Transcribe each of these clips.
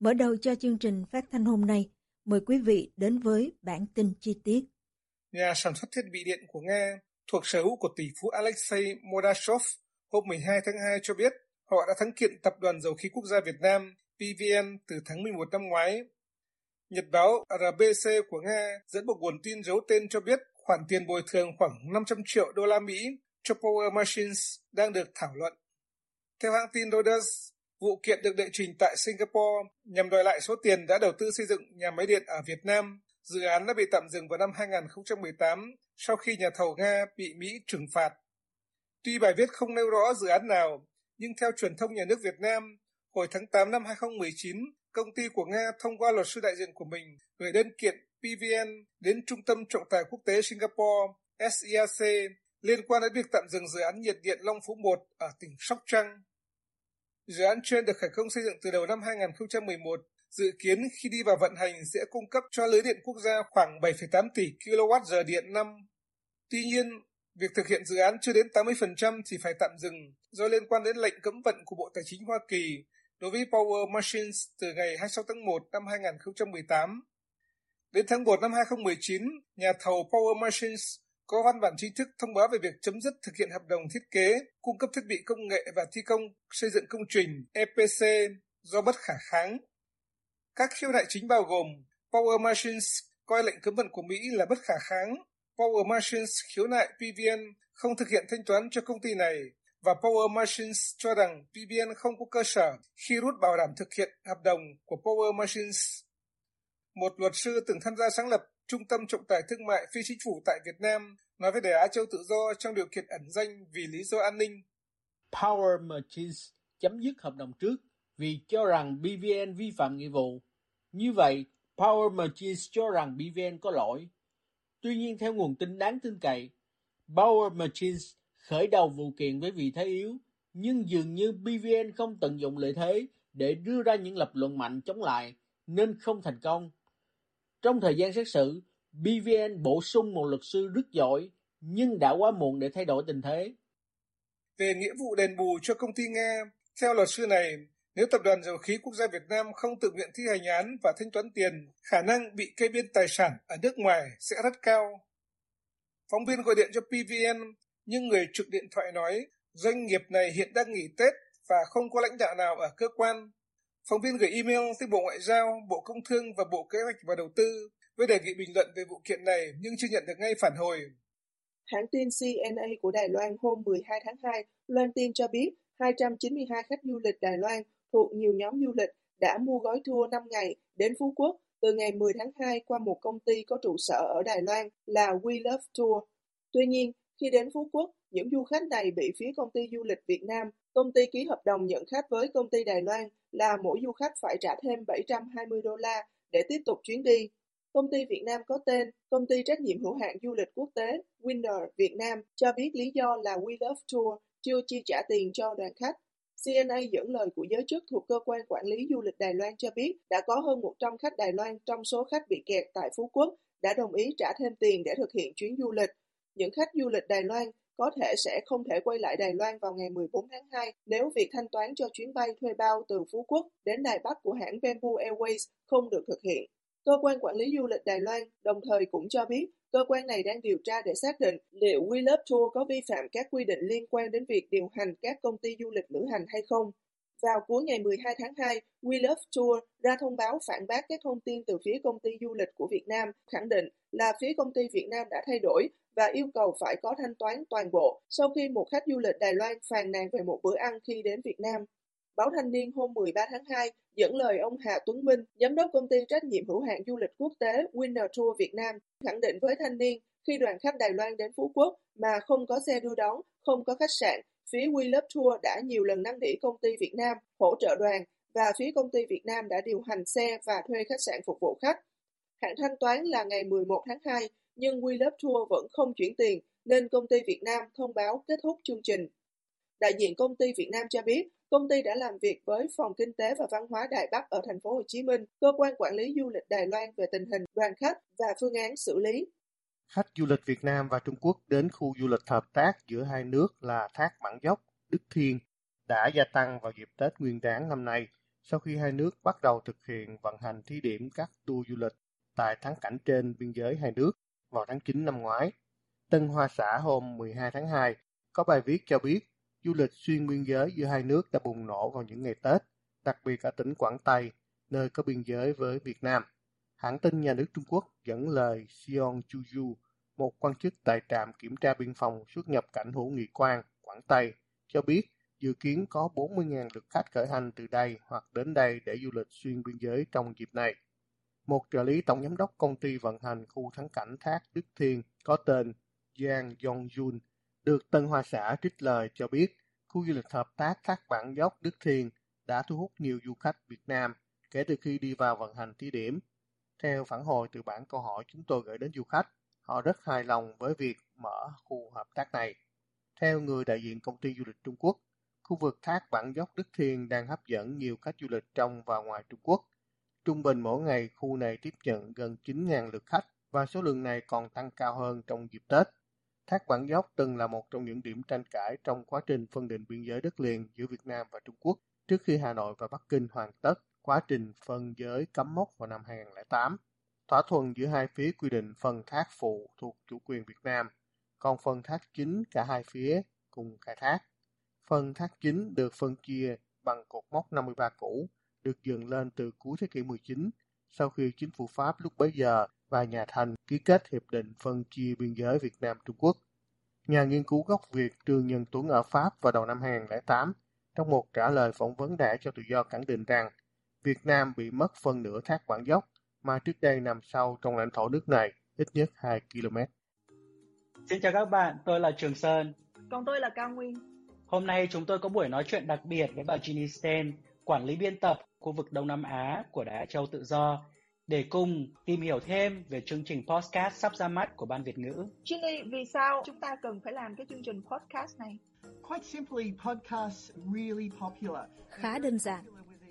Mở đầu cho chương trình phát thanh hôm nay, mời quý vị đến với bản tin chi tiết. Nhà sản xuất thiết bị điện của Nga thuộc sở hữu của tỷ phú Alexei Mordashov hôm 12 tháng 2 cho biết họ đã thắng kiện Tập đoàn Dầu khí Quốc gia Việt Nam PVN từ tháng 11 năm ngoái. Nhật báo RBC của Nga dẫn một nguồn tin giấu tên cho biết khoản tiền bồi thường khoảng 500 triệu đô la Mỹ cho Power Machines đang được thảo luận. Theo hãng tin Reuters, Vụ kiện được đệ trình tại Singapore nhằm đòi lại số tiền đã đầu tư xây dựng nhà máy điện ở Việt Nam. Dự án đã bị tạm dừng vào năm 2018 sau khi nhà thầu Nga bị Mỹ trừng phạt. Tuy bài viết không nêu rõ dự án nào, nhưng theo truyền thông nhà nước Việt Nam, hồi tháng 8 năm 2019, công ty của Nga thông qua luật sư đại diện của mình gửi đơn kiện PVN đến Trung tâm Trọng tài Quốc tế Singapore SIAC liên quan đến việc tạm dừng dự án nhiệt điện Long Phú 1 ở tỉnh Sóc Trăng. Dự án trên được khởi công xây dựng từ đầu năm 2011, dự kiến khi đi vào vận hành sẽ cung cấp cho lưới điện quốc gia khoảng 7,8 tỷ kWh điện năm. Tuy nhiên, việc thực hiện dự án chưa đến 80% thì phải tạm dừng do liên quan đến lệnh cấm vận của Bộ Tài chính Hoa Kỳ đối với Power Machines từ ngày 26 tháng 1 năm 2018. Đến tháng 1 năm 2019, nhà thầu Power Machines có văn bản chính thức thông báo về việc chấm dứt thực hiện hợp đồng thiết kế, cung cấp thiết bị công nghệ và thi công xây dựng công trình EPC do bất khả kháng. Các khiếu nại chính bao gồm Power Machines coi lệnh cấm vận của Mỹ là bất khả kháng, Power Machines khiếu nại PVN không thực hiện thanh toán cho công ty này và Power Machines cho rằng PVN không có cơ sở khi rút bảo đảm thực hiện hợp đồng của Power Machines. Một luật sư từng tham gia sáng lập Trung tâm Trọng tài Thương mại Phi Chính phủ tại Việt Nam nói với Đài Á Châu Tự Do trong điều kiện ẩn danh vì lý do an ninh. Power Machines chấm dứt hợp đồng trước vì cho rằng BVN vi phạm nghĩa vụ. Như vậy, Power Machines cho rằng BVN có lỗi. Tuy nhiên theo nguồn tin đáng tin cậy, Power Machines khởi đầu vụ kiện với vị thế yếu, nhưng dường như BVN không tận dụng lợi thế để đưa ra những lập luận mạnh chống lại, nên không thành công. Trong thời gian xét xử, BVN bổ sung một luật sư rất giỏi, nhưng đã quá muộn để thay đổi tình thế. Về nghĩa vụ đền bù cho công ty Nga, theo luật sư này, nếu Tập đoàn Dầu khí Quốc gia Việt Nam không tự nguyện thi hành án và thanh toán tiền, khả năng bị kê biên tài sản ở nước ngoài sẽ rất cao. Phóng viên gọi điện cho PVN, nhưng người trực điện thoại nói doanh nghiệp này hiện đang nghỉ Tết và không có lãnh đạo nào ở cơ quan Phóng viên gửi email tới Bộ Ngoại giao, Bộ Công Thương và Bộ Kế hoạch và Đầu tư với đề nghị bình luận về vụ kiện này nhưng chưa nhận được ngay phản hồi. Hãng tin CNA của Đài Loan hôm 12 tháng 2 loan tin cho biết 292 khách du lịch Đài Loan thuộc nhiều nhóm du lịch đã mua gói tour 5 ngày đến Phú Quốc từ ngày 10 tháng 2 qua một công ty có trụ sở ở Đài Loan là We Love Tour. Tuy nhiên, khi đến Phú Quốc, những du khách này bị phía công ty du lịch Việt Nam, công ty ký hợp đồng nhận khách với công ty Đài Loan là mỗi du khách phải trả thêm 720 đô la để tiếp tục chuyến đi. Công ty Việt Nam có tên, Công ty trách nhiệm hữu hạn du lịch quốc tế Winner Việt Nam cho biết lý do là We Love Tour chưa chi trả tiền cho đoàn khách. CNA dẫn lời của giới chức thuộc cơ quan quản lý du lịch Đài Loan cho biết đã có hơn 100 khách Đài Loan trong số khách bị kẹt tại Phú Quốc đã đồng ý trả thêm tiền để thực hiện chuyến du lịch. Những khách du lịch Đài Loan có thể sẽ không thể quay lại Đài Loan vào ngày 14 tháng 2 nếu việc thanh toán cho chuyến bay thuê bao từ Phú Quốc đến Đài Bắc của hãng Bamboo Airways không được thực hiện. Cơ quan quản lý du lịch Đài Loan đồng thời cũng cho biết cơ quan này đang điều tra để xác định liệu We Love Tour có vi phạm các quy định liên quan đến việc điều hành các công ty du lịch lữ hành hay không. Vào cuối ngày 12 tháng 2, We Love Tour ra thông báo phản bác các thông tin từ phía công ty du lịch của Việt Nam, khẳng định là phía công ty Việt Nam đã thay đổi và yêu cầu phải có thanh toán toàn bộ sau khi một khách du lịch Đài Loan phàn nàn về một bữa ăn khi đến Việt Nam. Báo Thanh niên hôm 13 tháng 2 dẫn lời ông Hà Tuấn Minh, giám đốc công ty trách nhiệm hữu hạn du lịch quốc tế Winner Tour Việt Nam, khẳng định với thanh niên khi đoàn khách Đài Loan đến Phú Quốc mà không có xe đưa đón, không có khách sạn, phía We Love Tour đã nhiều lần năn nỉ công ty Việt Nam hỗ trợ đoàn và phía công ty Việt Nam đã điều hành xe và thuê khách sạn phục vụ khách. Hạn thanh toán là ngày 11 tháng 2, nhưng We Love Tour vẫn không chuyển tiền nên công ty Việt Nam thông báo kết thúc chương trình. Đại diện công ty Việt Nam cho biết, công ty đã làm việc với Phòng Kinh tế và Văn hóa Đài Bắc ở thành phố Hồ Chí Minh, cơ quan quản lý du lịch Đài Loan về tình hình đoàn khách và phương án xử lý. Khách du lịch Việt Nam và Trung Quốc đến khu du lịch hợp tác giữa hai nước là Thác Bản Dốc, Đức Thiên đã gia tăng vào dịp Tết Nguyên đán năm nay sau khi hai nước bắt đầu thực hiện vận hành thí điểm các tour du lịch tại thắng cảnh trên biên giới hai nước vào tháng 9 năm ngoái. Tân Hoa Xã hôm 12 tháng 2 có bài viết cho biết du lịch xuyên biên giới giữa hai nước đã bùng nổ vào những ngày Tết, đặc biệt ở tỉnh Quảng Tây, nơi có biên giới với Việt Nam. Hãng tin nhà nước Trung Quốc dẫn lời Xion Chuju, một quan chức tại trạm kiểm tra biên phòng xuất nhập cảnh hữu nghị quan Quảng Tây, cho biết dự kiến có 40.000 lượt khách khởi hành từ đây hoặc đến đây để du lịch xuyên biên giới trong dịp này. Một trợ lý tổng giám đốc công ty vận hành khu thắng cảnh thác Đức Thiên có tên Giang Yongjun được Tân Hoa Xã trích lời cho biết khu du lịch hợp tác Thác Bản Dốc Đức Thiên đã thu hút nhiều du khách Việt Nam kể từ khi đi vào vận hành thí điểm. Theo phản hồi từ bản câu hỏi chúng tôi gửi đến du khách, họ rất hài lòng với việc mở khu hợp tác này. Theo người đại diện công ty du lịch Trung Quốc, khu vực thác Bản Dốc Đức Thiên đang hấp dẫn nhiều khách du lịch trong và ngoài Trung Quốc. Trung bình mỗi ngày khu này tiếp nhận gần 9.000 lượt khách và số lượng này còn tăng cao hơn trong dịp Tết. Thác Bản Dốc từng là một trong những điểm tranh cãi trong quá trình phân định biên giới đất liền giữa Việt Nam và Trung Quốc trước khi Hà Nội và Bắc Kinh hoàn tất quá trình phân giới cắm mốc vào năm 2008. Thỏa thuận giữa hai phía quy định phần thác phụ thuộc chủ quyền Việt Nam, còn phần thác chính cả hai phía cùng khai thác. Phần thác chính được phân chia bằng cột mốc 53 cũ, được dựng lên từ cuối thế kỷ 19 sau khi chính phủ Pháp lúc bấy giờ và nhà Thanh ký kết hiệp định phân chia biên giới Việt Nam Trung Quốc. Nhà nghiên cứu gốc Việt Trương Nhân Tuấn ở Pháp vào đầu năm 2008 trong một trả lời phỏng vấn đã cho tự do khẳng định rằng Việt Nam bị mất phân nửa thác Bản Dốc mà trước đây nằm sâu trong lãnh thổ nước này ít nhất 2 km. Xin chào các bạn, tôi là Trường Sơn. Còn tôi là Cao Nguyên. Hôm nay chúng tôi có buổi nói chuyện đặc biệt với bà Ginny Sten, quản lý biên tập khu vực Đông Nam Á của Đài Á Châu Tự Do, để cùng tìm hiểu thêm về chương trình podcast sắp ra mắt của Ban Việt ngữ. Ginny, vì sao chúng ta cần phải làm cái chương trình podcast này? Quite simply, podcasts really popular. Khá đơn giản,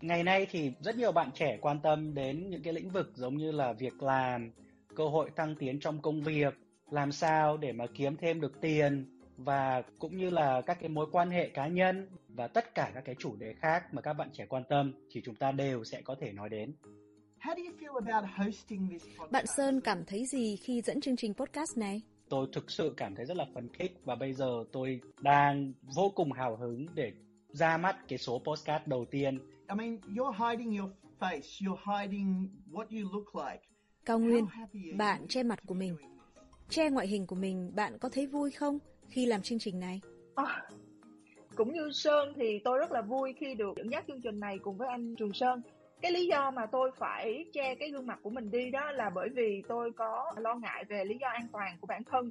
Ngày nay thì rất nhiều bạn trẻ quan tâm đến những cái lĩnh vực giống như là việc làm, cơ hội tăng tiến trong công việc, làm sao để mà kiếm thêm được tiền và cũng như là các cái mối quan hệ cá nhân và tất cả các cái chủ đề khác mà các bạn trẻ quan tâm thì chúng ta đều sẽ có thể nói đến. Bạn Sơn cảm thấy gì khi dẫn chương trình podcast này? Tôi thực sự cảm thấy rất là phấn khích và bây giờ tôi đang vô cùng hào hứng để ra mắt cái số podcast đầu tiên. I mean, you're hiding your face, you're hiding what you look like. Cao Nguyên, bạn che mặt của mình. Che ngoại hình của mình, bạn có thấy vui không khi làm chương trình này? À, cũng như Sơn thì tôi rất là vui khi được dẫn dắt chương trình này cùng với anh Trường Sơn cái lý do mà tôi phải che cái gương mặt của mình đi đó là bởi vì tôi có lo ngại về lý do an toàn của bản thân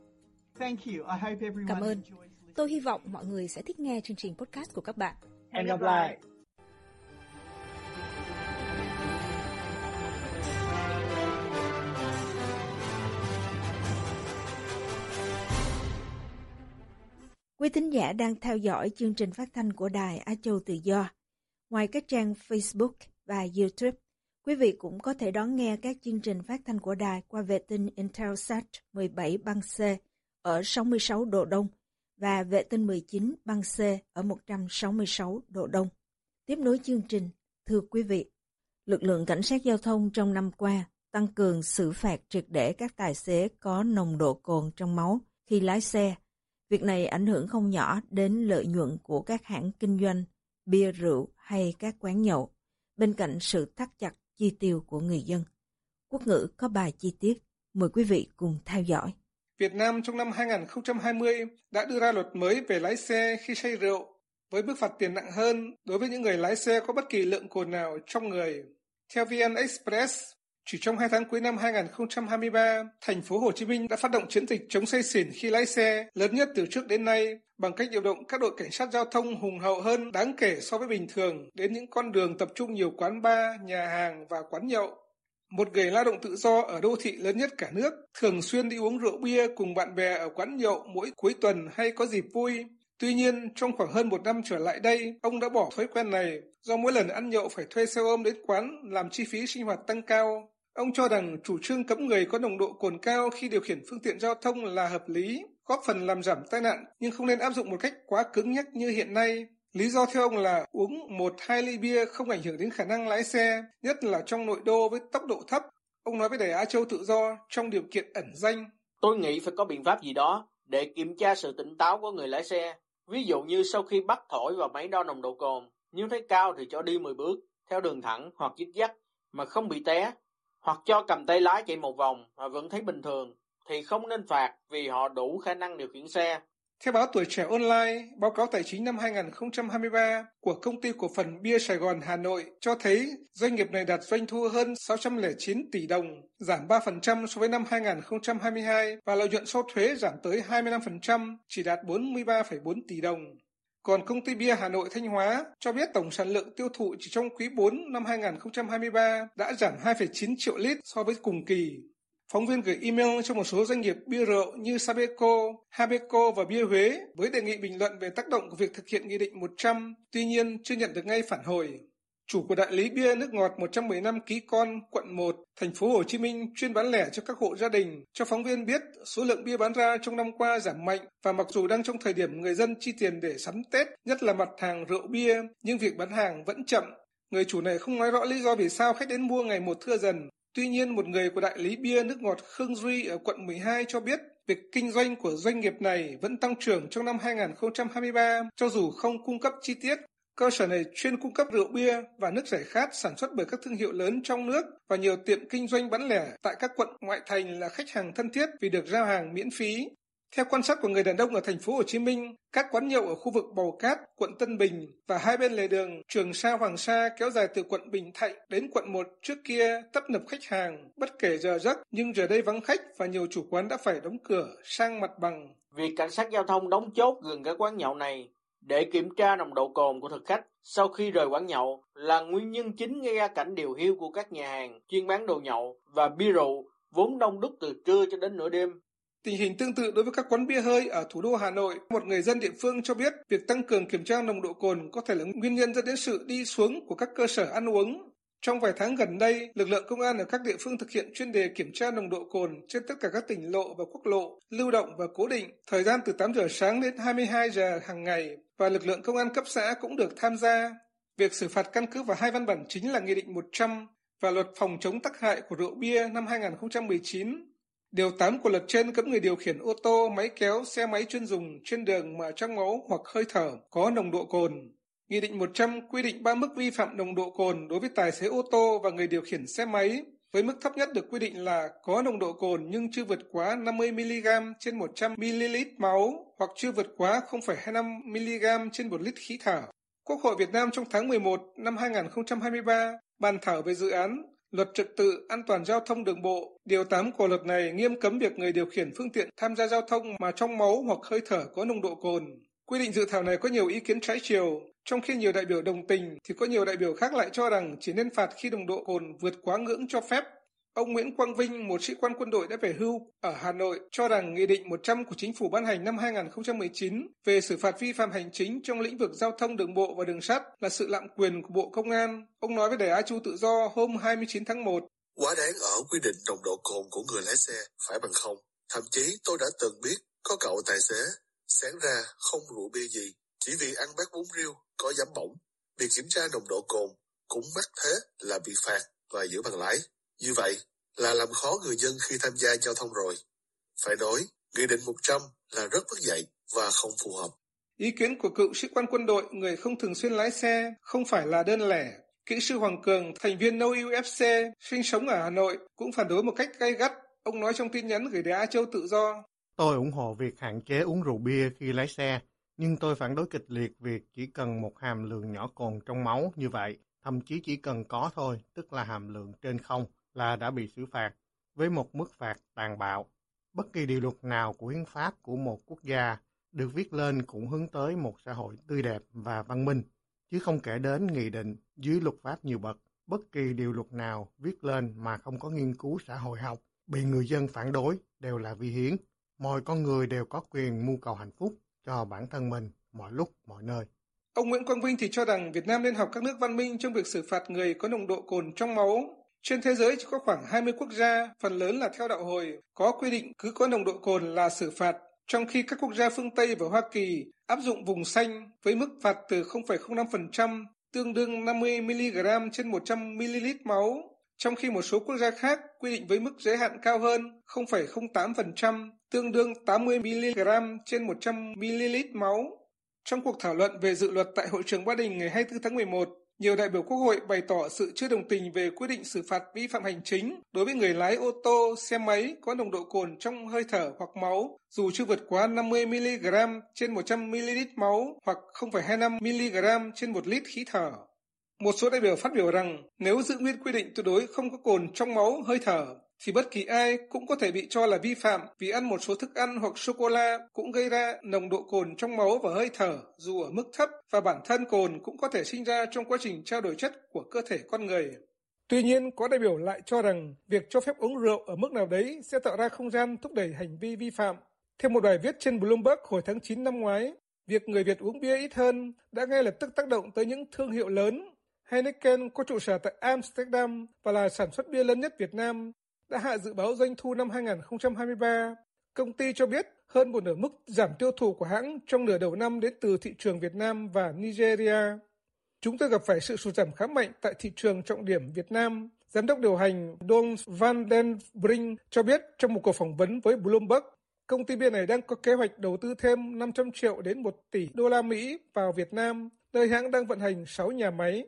Cảm ơn. Tôi hy vọng mọi người sẽ thích nghe chương trình podcast của các bạn. Hẹn gặp lại. Quý thính giả đang theo dõi chương trình phát thanh của Đài Á Châu Tự Do. Ngoài các trang Facebook và YouTube, quý vị cũng có thể đón nghe các chương trình phát thanh của đài qua vệ tinh Intelsat 17 băng C ở 66 độ Đông và vệ tinh 19 băng C ở 166 độ Đông. Tiếp nối chương trình, thưa quý vị, lực lượng cảnh sát giao thông trong năm qua tăng cường xử phạt triệt để các tài xế có nồng độ cồn trong máu khi lái xe. Việc này ảnh hưởng không nhỏ đến lợi nhuận của các hãng kinh doanh, bia rượu hay các quán nhậu, bên cạnh sự thắt chặt chi tiêu của người dân. Quốc ngữ có bài chi tiết, mời quý vị cùng theo dõi. Việt Nam trong năm 2020 đã đưa ra luật mới về lái xe khi say rượu, với mức phạt tiền nặng hơn đối với những người lái xe có bất kỳ lượng cồn nào trong người. Theo VN Express, chỉ trong hai tháng cuối năm 2023, thành phố Hồ Chí Minh đã phát động chiến dịch chống say xỉn khi lái xe lớn nhất từ trước đến nay bằng cách điều động các đội cảnh sát giao thông hùng hậu hơn đáng kể so với bình thường đến những con đường tập trung nhiều quán bar, nhà hàng và quán nhậu. Một người lao động tự do ở đô thị lớn nhất cả nước, thường xuyên đi uống rượu bia cùng bạn bè ở quán nhậu mỗi cuối tuần hay có dịp vui. Tuy nhiên, trong khoảng hơn một năm trở lại đây, ông đã bỏ thói quen này do mỗi lần ăn nhậu phải thuê xe ôm đến quán làm chi phí sinh hoạt tăng cao. Ông cho rằng chủ trương cấm người có nồng độ cồn cao khi điều khiển phương tiện giao thông là hợp lý, góp phần làm giảm tai nạn nhưng không nên áp dụng một cách quá cứng nhắc như hiện nay. Lý do theo ông là uống một hai ly bia không ảnh hưởng đến khả năng lái xe, nhất là trong nội đô với tốc độ thấp. Ông nói với Đài Á Châu tự do trong điều kiện ẩn danh. Tôi nghĩ phải có biện pháp gì đó để kiểm tra sự tỉnh táo của người lái xe. Ví dụ như sau khi bắt thổi vào máy đo nồng độ cồn, nếu thấy cao thì cho đi 10 bước, theo đường thẳng hoặc dít dắt mà không bị té, hoặc cho cầm tay lái chạy một vòng mà vẫn thấy bình thường, thì không nên phạt vì họ đủ khả năng điều khiển xe. Theo báo Tuổi Trẻ Online, báo cáo tài chính năm 2023 của Công ty Cổ phần Bia Sài Gòn Hà Nội cho thấy doanh nghiệp này đạt doanh thu hơn 609 tỷ đồng, giảm 3% so với năm 2022 và lợi nhuận sau thuế giảm tới 25%, chỉ đạt 43,4 tỷ đồng. Còn công ty bia Hà Nội Thanh Hóa cho biết tổng sản lượng tiêu thụ chỉ trong quý 4 năm 2023 đã giảm 2,9 triệu lít so với cùng kỳ. Phóng viên gửi email cho một số doanh nghiệp bia rượu như Sabeco, Habeco và Bia Huế với đề nghị bình luận về tác động của việc thực hiện Nghị định 100, tuy nhiên chưa nhận được ngay phản hồi. Chủ của đại lý bia nước ngọt 115 ký con, quận 1, thành phố Hồ Chí Minh chuyên bán lẻ cho các hộ gia đình, cho phóng viên biết số lượng bia bán ra trong năm qua giảm mạnh và mặc dù đang trong thời điểm người dân chi tiền để sắm Tết, nhất là mặt hàng rượu bia, nhưng việc bán hàng vẫn chậm. Người chủ này không nói rõ lý do vì sao khách đến mua ngày một thưa dần. Tuy nhiên, một người của đại lý bia nước ngọt Khương Duy ở quận 12 cho biết việc kinh doanh của doanh nghiệp này vẫn tăng trưởng trong năm 2023 cho dù không cung cấp chi tiết Cơ sở này chuyên cung cấp rượu bia và nước giải khát sản xuất bởi các thương hiệu lớn trong nước và nhiều tiệm kinh doanh bán lẻ tại các quận ngoại thành là khách hàng thân thiết vì được giao hàng miễn phí. Theo quan sát của người đàn ông ở thành phố Hồ Chí Minh, các quán nhậu ở khu vực Bầu Cát, quận Tân Bình và hai bên lề đường Trường Sa Hoàng Sa kéo dài từ quận Bình Thạnh đến quận 1 trước kia tấp nập khách hàng, bất kể giờ giấc, nhưng giờ đây vắng khách và nhiều chủ quán đã phải đóng cửa sang mặt bằng. Việc cảnh sát giao thông đóng chốt gần các quán nhậu này để kiểm tra nồng độ cồn của thực khách sau khi rời quán nhậu là nguyên nhân chính gây ra cảnh điều hiu của các nhà hàng chuyên bán đồ nhậu và bia rượu vốn đông đúc từ trưa cho đến nửa đêm. Tình hình tương tự đối với các quán bia hơi ở thủ đô Hà Nội, một người dân địa phương cho biết việc tăng cường kiểm tra nồng độ cồn có thể là nguyên nhân dẫn đến sự đi xuống của các cơ sở ăn uống. Trong vài tháng gần đây, lực lượng công an ở các địa phương thực hiện chuyên đề kiểm tra nồng độ cồn trên tất cả các tỉnh lộ và quốc lộ, lưu động và cố định, thời gian từ 8 giờ sáng đến 22 giờ hàng ngày, và lực lượng công an cấp xã cũng được tham gia. Việc xử phạt căn cứ vào hai văn bản chính là Nghị định 100 và Luật phòng chống tác hại của rượu bia năm 2019 Điều 8 của luật trên cấm người điều khiển ô tô, máy kéo, xe máy chuyên dùng trên đường mà trong máu hoặc hơi thở có nồng độ cồn. Nghị định 100 quy định ba mức vi phạm nồng độ cồn đối với tài xế ô tô và người điều khiển xe máy, với mức thấp nhất được quy định là có nồng độ cồn nhưng chưa vượt quá 50mg trên 100ml máu hoặc chưa vượt quá 0,25mg trên 1 lít khí thở. Quốc hội Việt Nam trong tháng 11 năm 2023 bàn thảo về dự án Luật trật tự an toàn giao thông đường bộ, điều 8 của luật này nghiêm cấm việc người điều khiển phương tiện tham gia giao thông mà trong máu hoặc hơi thở có nồng độ cồn. Quy định dự thảo này có nhiều ý kiến trái chiều, trong khi nhiều đại biểu đồng tình thì có nhiều đại biểu khác lại cho rằng chỉ nên phạt khi nồng độ cồn vượt quá ngưỡng cho phép Ông Nguyễn Quang Vinh, một sĩ quan quân đội đã về hưu ở Hà Nội, cho rằng Nghị định 100 của Chính phủ ban hành năm 2019 về xử phạt vi phạm hành chính trong lĩnh vực giao thông đường bộ và đường sắt là sự lạm quyền của Bộ Công an. Ông nói với Đài Á Chu Tự Do hôm 29 tháng 1. Quá đáng ở quy định nồng độ cồn của người lái xe phải bằng không. Thậm chí tôi đã từng biết có cậu tài xế sáng ra không rượu bia gì, chỉ vì ăn bát bún riêu có giấm bỏng. Việc kiểm tra nồng độ cồn cũng mắc thế là bị phạt và giữ bằng lái. Như vậy là làm khó người dân khi tham gia giao thông rồi. Phải nói, Nghị định 100 là rất mất dạy và không phù hợp. Ý kiến của cựu sĩ quan quân đội, người không thường xuyên lái xe, không phải là đơn lẻ. Kỹ sư Hoàng Cường, thành viên No UFC, sinh sống ở Hà Nội, cũng phản đối một cách gay gắt. Ông nói trong tin nhắn gửi đến Á Châu Tự Do. Tôi ủng hộ việc hạn chế uống rượu bia khi lái xe, nhưng tôi phản đối kịch liệt việc chỉ cần một hàm lượng nhỏ cồn trong máu như vậy, thậm chí chỉ cần có thôi, tức là hàm lượng trên không là đã bị xử phạt với một mức phạt tàn bạo. Bất kỳ điều luật nào của hiến pháp của một quốc gia được viết lên cũng hướng tới một xã hội tươi đẹp và văn minh, chứ không kể đến nghị định dưới luật pháp nhiều bậc. Bất kỳ điều luật nào viết lên mà không có nghiên cứu xã hội học, bị người dân phản đối đều là vi hiến. Mọi con người đều có quyền mưu cầu hạnh phúc cho bản thân mình mọi lúc, mọi nơi. Ông Nguyễn Quang Vinh thì cho rằng Việt Nam nên học các nước văn minh trong việc xử phạt người có nồng độ cồn trong máu trên thế giới chỉ có khoảng 20 quốc gia, phần lớn là theo đạo hồi, có quy định cứ có nồng độ cồn là xử phạt, trong khi các quốc gia phương Tây và Hoa Kỳ áp dụng vùng xanh với mức phạt từ 0,05% tương đương 50 mg trên 100 ml máu, trong khi một số quốc gia khác quy định với mức giới hạn cao hơn 0,08% tương đương 80 mg trên 100 ml máu. Trong cuộc thảo luận về dự luật tại hội trường Ba Đình ngày 24 tháng 11, nhiều đại biểu Quốc hội bày tỏ sự chưa đồng tình về quyết định xử phạt vi phạm hành chính đối với người lái ô tô, xe máy có nồng độ cồn trong hơi thở hoặc máu, dù chưa vượt quá 50mg trên 100ml máu hoặc 0,25mg trên 1 lít khí thở. Một số đại biểu phát biểu rằng nếu giữ nguyên quy định tuyệt đối không có cồn trong máu, hơi thở, thì bất kỳ ai cũng có thể bị cho là vi phạm vì ăn một số thức ăn hoặc sô-cô-la cũng gây ra nồng độ cồn trong máu và hơi thở dù ở mức thấp và bản thân cồn cũng có thể sinh ra trong quá trình trao đổi chất của cơ thể con người. Tuy nhiên, có đại biểu lại cho rằng việc cho phép uống rượu ở mức nào đấy sẽ tạo ra không gian thúc đẩy hành vi vi phạm. Theo một bài viết trên Bloomberg hồi tháng 9 năm ngoái, việc người Việt uống bia ít hơn đã ngay lập tức tác động tới những thương hiệu lớn. Heineken có trụ sở tại Amsterdam và là sản xuất bia lớn nhất Việt Nam đã hạ dự báo doanh thu năm 2023. Công ty cho biết hơn một nửa mức giảm tiêu thụ của hãng trong nửa đầu năm đến từ thị trường Việt Nam và Nigeria. Chúng tôi gặp phải sự sụt giảm khá mạnh tại thị trường trọng điểm Việt Nam. Giám đốc điều hành Don Van Den Brink cho biết trong một cuộc phỏng vấn với Bloomberg, công ty bia này đang có kế hoạch đầu tư thêm 500 triệu đến 1 tỷ đô la Mỹ vào Việt Nam, nơi hãng đang vận hành 6 nhà máy.